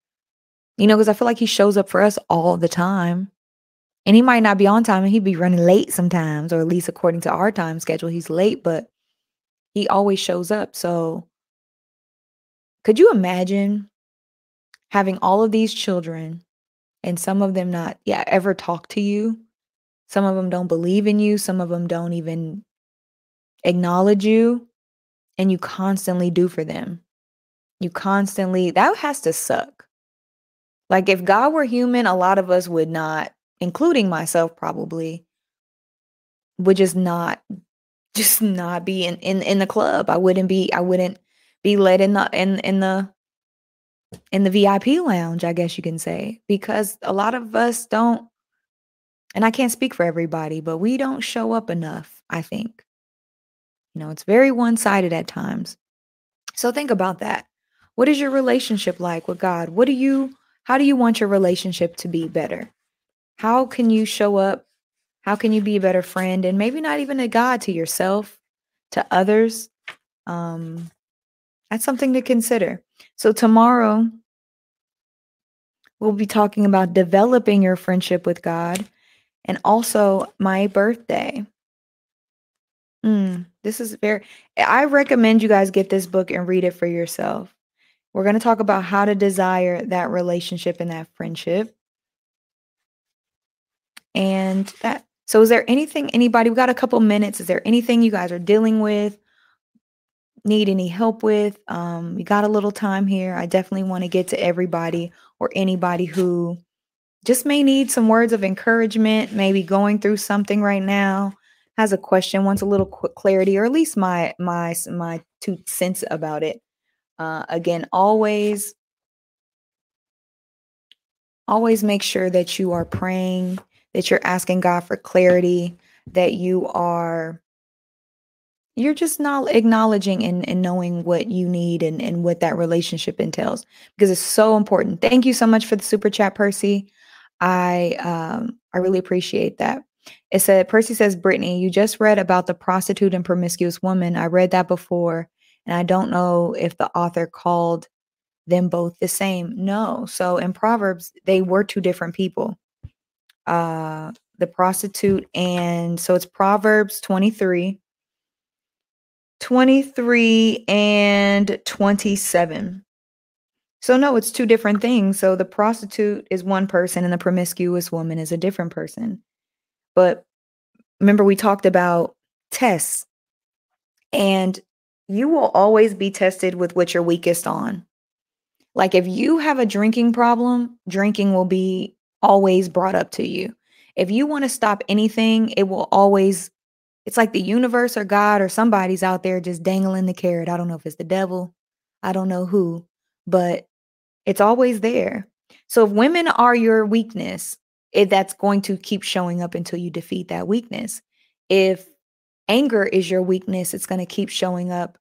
You know, because I feel like he shows up for us all the time. And he might not be on time and he'd be running late sometimes, or at least according to our time schedule, he's late, but he always shows up. So could you imagine having all of these children and some of them not yeah ever talk to you? Some of them don't believe in you some of them don't even acknowledge you and you constantly do for them. You constantly that has to suck. Like if god were human a lot of us would not including myself probably would just not just not be in in, in the club. I wouldn't be i wouldn't be let in the in in the in the VIP lounge, I guess you can say, because a lot of us don't, and I can't speak for everybody, but we don't show up enough, I think. You know, it's very one sided at times. So think about that. What is your relationship like with God? What do you, how do you want your relationship to be better? How can you show up? How can you be a better friend? And maybe not even a God to yourself, to others. Um, that's something to consider. So, tomorrow, we'll be talking about developing your friendship with God and also my birthday. Mm, this is very, I recommend you guys get this book and read it for yourself. We're going to talk about how to desire that relationship and that friendship. And that, so is there anything, anybody, we got a couple minutes. Is there anything you guys are dealing with need any help with, um, we got a little time here. I definitely want to get to everybody or anybody who just may need some words of encouragement, maybe going through something right now, has a question, wants a little clarity, or at least my my my two cents about it. Uh, again, always always make sure that you are praying, that you're asking God for clarity, that you are you're just not acknowledging and, and knowing what you need and, and what that relationship entails because it's so important. Thank you so much for the super chat, Percy. I um I really appreciate that. It said Percy says, Brittany, you just read about the prostitute and promiscuous woman. I read that before, and I don't know if the author called them both the same. No. So in Proverbs, they were two different people. Uh the prostitute and so it's Proverbs 23 23 and 27. So, no, it's two different things. So, the prostitute is one person and the promiscuous woman is a different person. But remember, we talked about tests, and you will always be tested with what you're weakest on. Like, if you have a drinking problem, drinking will be always brought up to you. If you want to stop anything, it will always it's like the universe or God or somebody's out there just dangling the carrot. I don't know if it's the devil, I don't know who, but it's always there. So if women are your weakness, that's going to keep showing up until you defeat that weakness. If anger is your weakness, it's going to keep showing up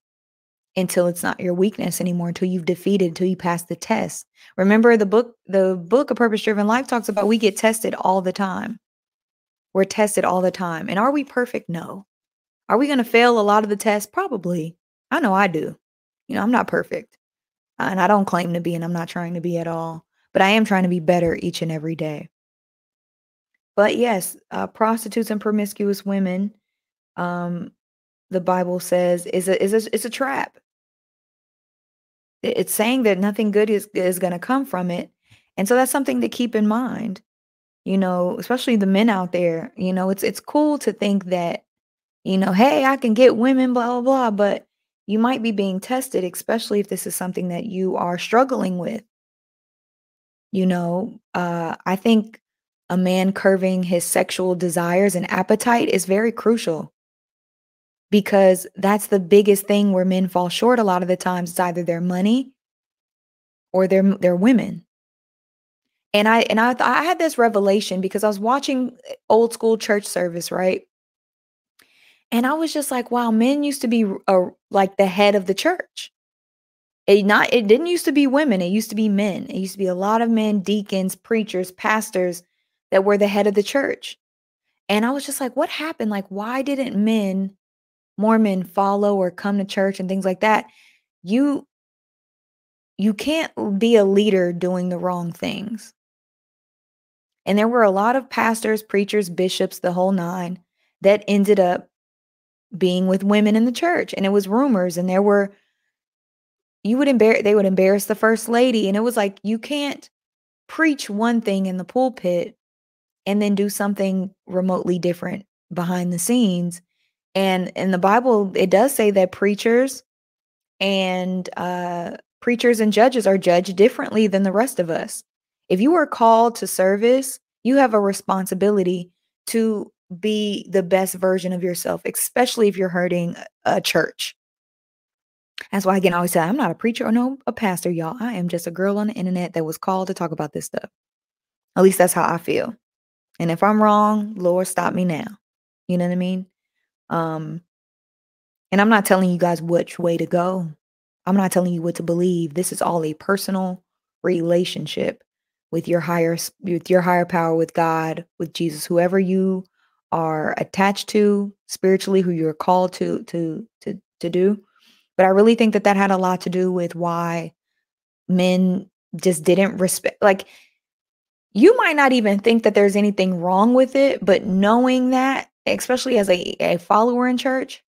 until it's not your weakness anymore until you've defeated until you pass the test remember the book the book of purpose driven life talks about we get tested all the time we're tested all the time. And are we perfect? No. Are we going to fail a lot of the tests? Probably. I know I do. You know, I'm not perfect. And I don't claim to be, and I'm not trying to be at all. But I am trying to be better each and every day. But yes, uh, prostitutes and promiscuous women, um, the Bible says, is a is a is a trap. It's saying that nothing good is is going to come from it, and so that's something to keep in mind you know, especially the men out there, you know, it's it's cool to think that, you know, hey, I can get women, blah, blah, blah, but you might be being tested, especially if this is something that you are struggling with. You know, uh, I think a man curving his sexual desires and appetite is very crucial because that's the biggest thing where men fall short a lot of the times. It's either their money or their their women. And I and I I had this revelation because I was watching eh, old school church service, right? And I was just like, wow, men used to be uh, like the head of the church. It not it didn't used to be women, it used to be men. It used to be a lot of men, deacons, preachers, pastors that were the head of the church. And I was just like, what happened? Like why didn't men more men follow or come to church and things like that? You you can't be a leader doing the wrong things. And there were a lot of pastors, preachers, bishops, the whole nine that ended up being with women in the church. And it was rumors, and there were, you would embarrass they would embarrass the first lady and it was like you can't preach one thing in the pulpit and then do something remotely different behind the scenes and in the bible it does say that preachers and uh preachers and judges are judged differently than the rest of us if you are called to service you have a responsibility to be the best version of yourself especially if you're hurting a church that's why again I can always say I'm not a preacher or no a pastor, y'all. I am just a girl on the internet that was called to talk about this stuff. At least that's how I feel. And if I'm wrong, Lord, stop me now. You know what I mean? Um, and I'm not telling you guys which way to go. I'm not telling you what to believe. This is all a personal relationship with your higher with your higher power with God, with Jesus, whoever you are attached to spiritually, who you're called to to to to do. But I really think that that had a lot to do with why men just didn't respect like you might not even think that there's anything wrong with it, but knowing that, especially as a, a follower in church,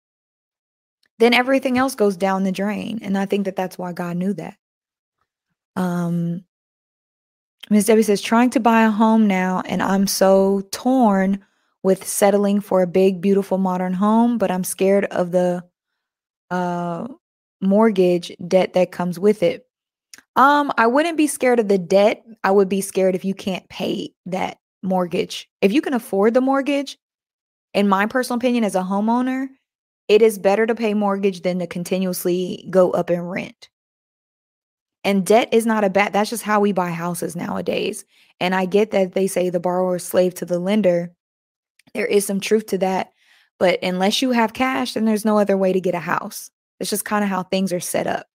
then everything else goes down the drain. And I think that that's why God knew that. Um, Ms. Debbie says, trying to buy a home now, and I'm so torn with settling for a big, beautiful modern home, but I'm scared of the uh, mortgage debt that comes with it. Um, I wouldn't be scared of the debt. I would be scared if you can't pay that mortgage. If you can afford the mortgage, in my personal opinion, as a homeowner, it is better to pay mortgage than to continuously go up in rent. And debt is not a bad, that's just how we buy houses nowadays. And I get that they say the borrower is slave to the lender. There is some truth to that. But unless you have cash, then there's no other way to get a house. It's just kind of how things are set up.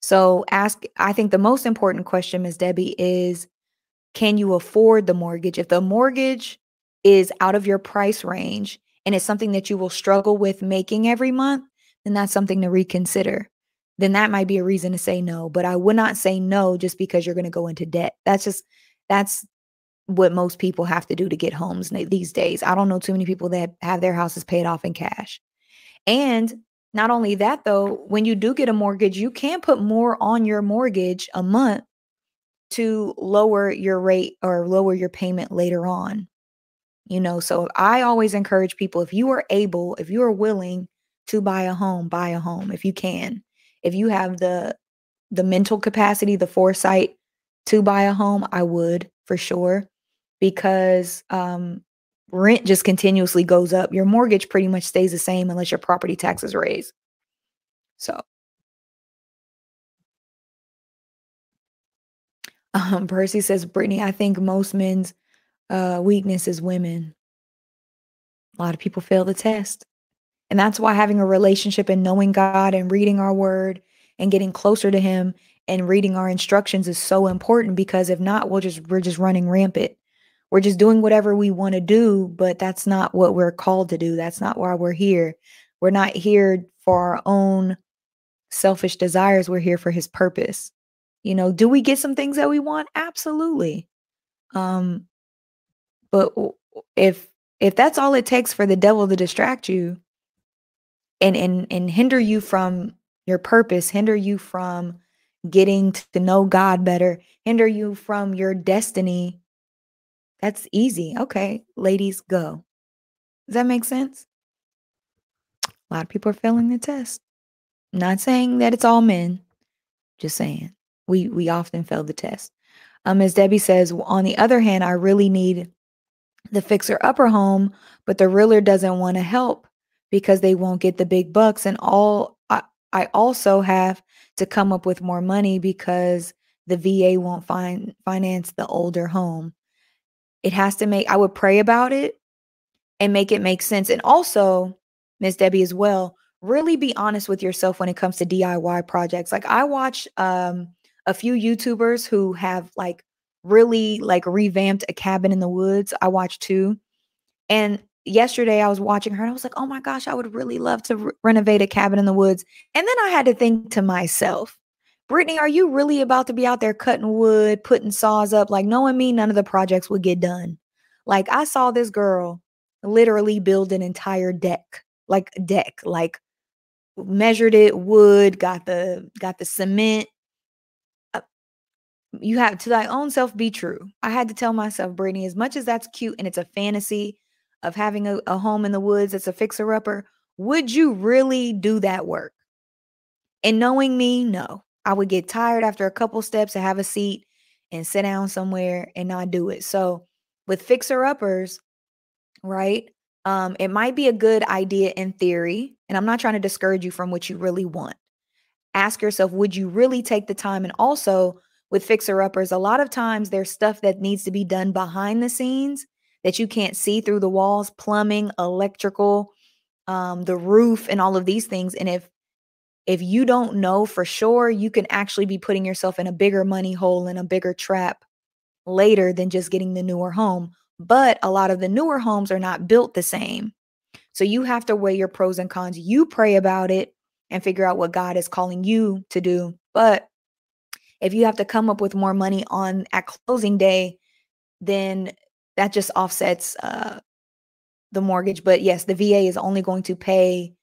So ask, I think the most important question, Ms. Debbie, is can you afford the mortgage? If the mortgage is out of your price range and it's something that you will struggle with making every month, then that's something to reconsider. Then that might be a reason to say no. But I would not say no just because you're going to go into debt. That's just, that's what most people have to do to get homes these days. I don't know too many people that have their houses paid off in cash. And not only that, though, when you do get a mortgage, you can put more on your mortgage a month to lower your rate or lower your payment later on. You know, so I always encourage people if you are able, if you are willing to buy a home, buy a home if you can. If you have the the mental capacity, the foresight to buy a home, I would for sure because um, rent just continuously goes up. Your mortgage pretty much stays the same unless your property taxes raise. So, um, Percy says, Brittany, I think most men's uh, weakness is women. A lot of people fail the test. And that's why having a relationship and knowing God and reading our word and getting closer to him and reading our instructions is so important because if not, we'll just we're just running rampant we're just doing whatever we want to do, but that's not what we're called to do. That's not why we're here. We're not here for our own selfish desires. We're here for his purpose. You know, do we get some things that we want? Absolutely. Um but if if that's all it takes for the devil to distract you and and and hinder you from your purpose, hinder you from getting to know God better, hinder you from your destiny, that's easy. Okay, ladies, go. Does that make sense? A lot of people are failing the test. Not saying that it's all men, just saying we we often fail the test. Um, as Debbie says, on the other hand, I really need the fixer upper home, but the realtor doesn't want to help because they won't get the big bucks. And all I, I also have to come up with more money because the VA won't find finance the older home. It has to make, I would pray about it and make it make sense. And also, Miss Debbie, as well, really be honest with yourself when it comes to DIY projects. Like I watch um a few YouTubers who have like really like revamped a cabin in the woods. I watched two. And yesterday I was watching her and I was like, "Oh my gosh, I would really love to re- renovate a cabin in the woods." And then I had to think to myself, Brittany, are you really about to be out there cutting wood, putting saws up? Like, knowing me, none of the projects would get done. Like, I saw this girl literally build an entire deck, like deck, like measured it, wood, got the got the cement. Uh, you have to thy own self be true. I had to tell myself, Brittany, as much as that's cute and it's a fantasy of having a, a home in the woods that's a fixer upper, would you really do that work? And knowing me, no. I would get tired after a couple steps to have a seat and sit down somewhere and not do it. So with fixer uppers, right? Um, it might be a good idea in theory, and I'm not trying to discourage you from what you really want. Ask yourself, would you really take the time? And also with fixer uppers, a lot of times there's stuff that needs to be done behind the scenes that you can't see through the walls, plumbing, electrical, um, the roof, and all of these things. And if if you don't know for sure, you can actually be putting yourself in a bigger money hole and a bigger trap later than just getting the newer home. But a lot of the newer homes are not built the same. So you have to weigh your pros and cons. You pray about it and figure out what God is calling you to do. But if you have to come up with more money on at closing day, then that just offsets uh, the mortgage. But yes, the VA is only going to pay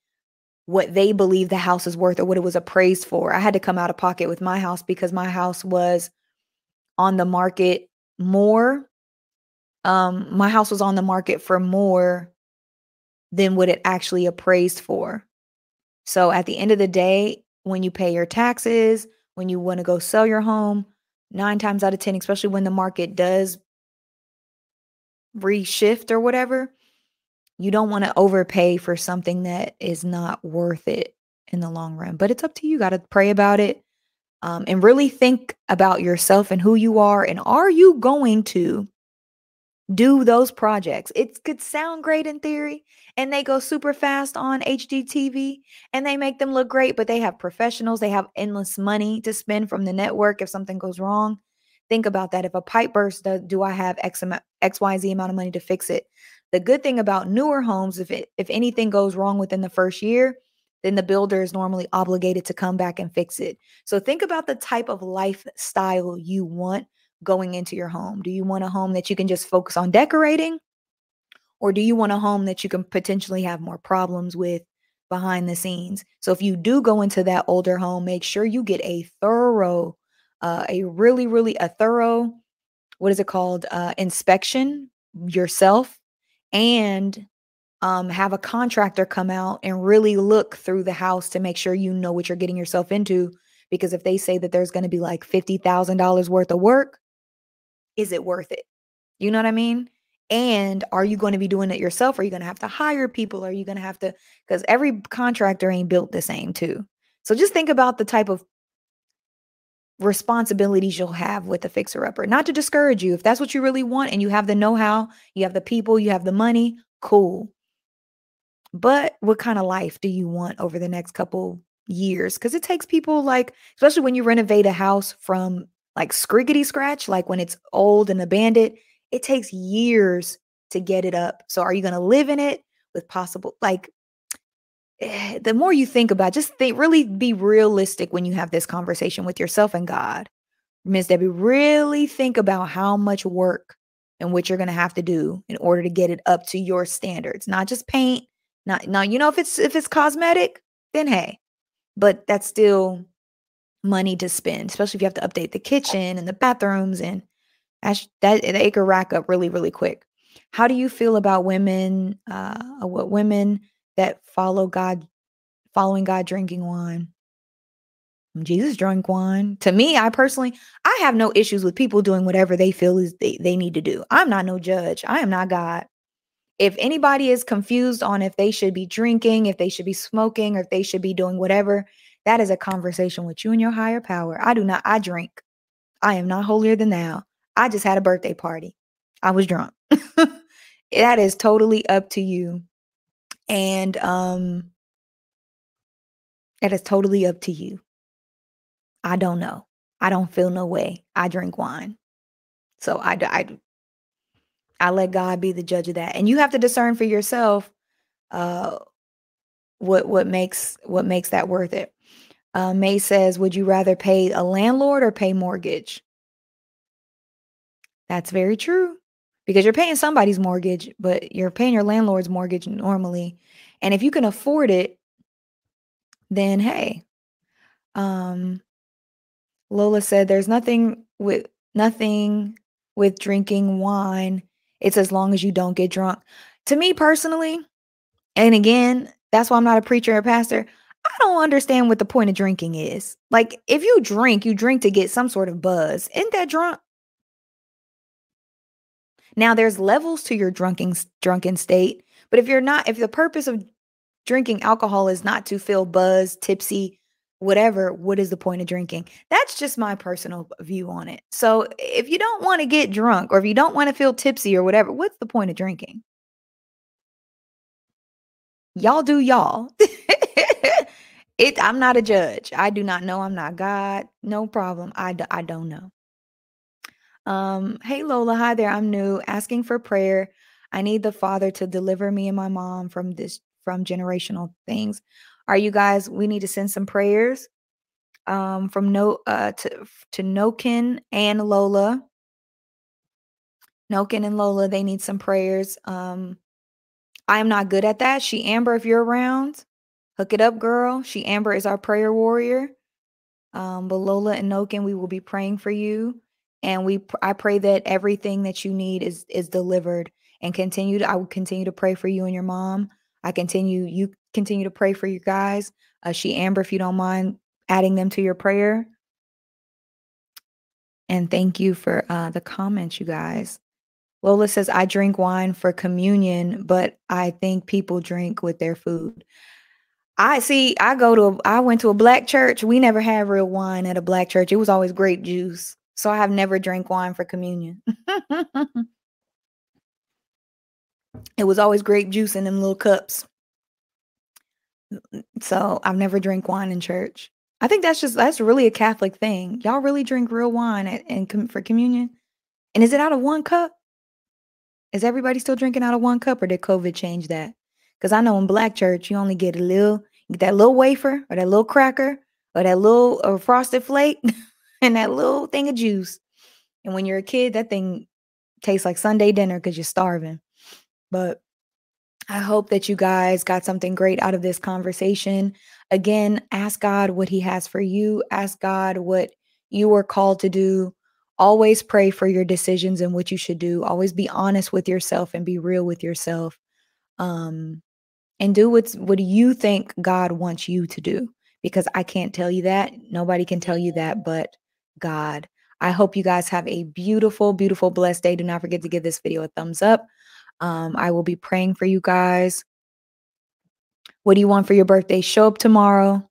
what they believe the house is worth or what it was appraised for. I had to come out of pocket with my house because my house was on the market more. Um, my house was on the market for more than what it actually appraised for. So at the end of the day, when you pay your taxes, when you want to go sell your home, nine times out of 10, especially when the market does reshift or whatever, you don't want to overpay for something that is not worth it in the long run. But it's up to you. Got to pray about it um, and really think about yourself and who you are. And are you going to do those projects? It could sound great in theory, and they go super fast on HGTV and they make them look great, but they have professionals, they have endless money to spend from the network if something goes wrong. Think about that. If a pipe bursts, do, do I have X, X, Y, Z amount of money to fix it? The good thing about newer homes, if it, if anything goes wrong within the first year, then the builder is normally obligated to come back and fix it. So think about the type of lifestyle you want going into your home. Do you want a home that you can just focus on decorating? Or do you want a home that you can potentially have more problems with behind the scenes? So if you do go into that older home, make sure you get a thorough, uh, a really, really a thorough, what is it called? Uh, inspection yourself and um, have a contractor come out and really look through the house to make sure you know what you're getting yourself into. Because if they say that there's going to be like $50,000 worth of work, is it worth it? You know what I mean? And are you going to be doing it yourself? Are you going to have to hire people? Are you going to have to? Because every contractor ain't built the same, too. So just think about the type of responsibilities you'll have with a fixer upper. Not to discourage you. If that's what you really want and you have the know how, you have the people, you have the money, cool. But what kind of life do you want over the next couple years? Because it takes people like, especially when you renovate a house from like scriggity scratch, like when it's old and abandoned, it takes years to get it up. So are you going to live in it with possible, like, the more you think about just think really be realistic when you have this conversation with yourself and God. Miss Debbie, really think about how much work and what you're going to have to do in order to get it up to your standards. Not just paint, not now you know if it's if it's cosmetic, then hey. But that's still money to spend, especially if you have to update the kitchen and the bathrooms and that they could rack up really really quick. How do you feel about women uh what women that follow God, following God drinking wine. Jesus drank wine. To me, I personally, I have no issues with people doing whatever they feel is they, they need to do. I'm not no judge. I am not God. If anybody is confused on if they should be drinking, if they should be smoking, or if they should be doing whatever, that is a conversation with you and your higher power. I do not, I drink. I am not holier than thou. I just had a birthday party. I was drunk. that is totally up to you. And um it is totally up to you. I don't know. I don't feel no way. I drink wine. So I, I, I let God be the judge of that. And you have to discern for yourself uh, what what makes what makes that worth it. Uh, May says, "Would you rather pay a landlord or pay mortgage?" That's very true because you're paying somebody's mortgage, but you're paying your landlord's mortgage normally. And if you can afford it, then hey. Um Lola said there's nothing with nothing with drinking wine. It's as long as you don't get drunk. To me personally, and again, that's why I'm not a preacher or pastor. I don't understand what the point of drinking is. Like, if you drink, you drink to get some sort of buzz. Isn't that drunk? Now, there's levels to your drunken drunken state, but if you're not, if the purpose of drinking alcohol is not to feel buzz, tipsy, whatever, what is the point of drinking? That's just my personal view on it. So, if you don't want to get drunk or if you don't want to feel tipsy or whatever, what's the point of drinking? Y'all do y'all. it I'm not a judge. I do not know. I'm not God. No problem. I don't know. Um, hey Lola, hi there. I'm new, asking for prayer. I need the Father to deliver me and my mom from this from generational things. Are you guys? We need to send some prayers. Um, from no uh to to Nokin and Lola. Nokin and Lola, they need some prayers. Um, I am not good at that. She Amber, if you're around, hook it up, girl. She Amber is our prayer warrior. Um, but Lola and Nokin, we will be praying for you, and we I pray that everything that you need is is delivered. And continue to I will continue to pray for you and your mom. I continue you continue to pray for you guys. Uh, she Amber, if you don't mind adding them to your prayer. And thank you for uh, the comments, you guys. Lola says, I drink wine for communion, but I think people drink with their food. I see, I go to, a, I went to a black church. We never had real wine at a black church. It was always grape juice. So I have never drank wine for communion. it was always grape juice in them little cups. So I've never drank wine in church. I think that's just, that's really a Catholic thing. Y'all really drink real wine at, and for communion? And is it out of one cup? Is everybody still drinking out of one cup or did COVID change that? Because I know in black church, you only get a little, get that little wafer or that little cracker or that little or frosted flake and that little thing of juice. And when you're a kid, that thing tastes like Sunday dinner because you're starving. But I hope that you guys got something great out of this conversation. Again, ask God what He has for you. Ask God what you are called to do always pray for your decisions and what you should do always be honest with yourself and be real with yourself um and do what's what do you think god wants you to do because i can't tell you that nobody can tell you that but god i hope you guys have a beautiful beautiful blessed day do not forget to give this video a thumbs up um i will be praying for you guys what do you want for your birthday show up tomorrow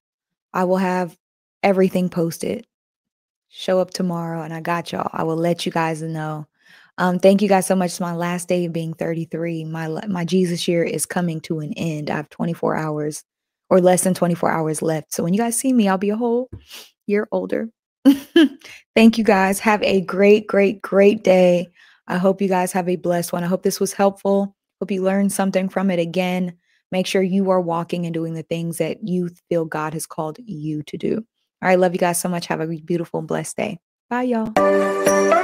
i will have everything posted show up tomorrow and I got y'all. I will let you guys know. Um, thank you guys so much. It's my last day of being 33. My my Jesus year is coming to an end. I have 24 hours or less than 24 hours left. So when you guys see me, I'll be a whole year older. thank you guys. Have a great, great, great day. I hope you guys have a blessed one. I hope this was helpful. Hope you learned something from it again. Make sure you are walking and doing the things that you feel God has called you to do. All right. Love you guys so much. Have a beautiful, blessed day. Bye, y'all.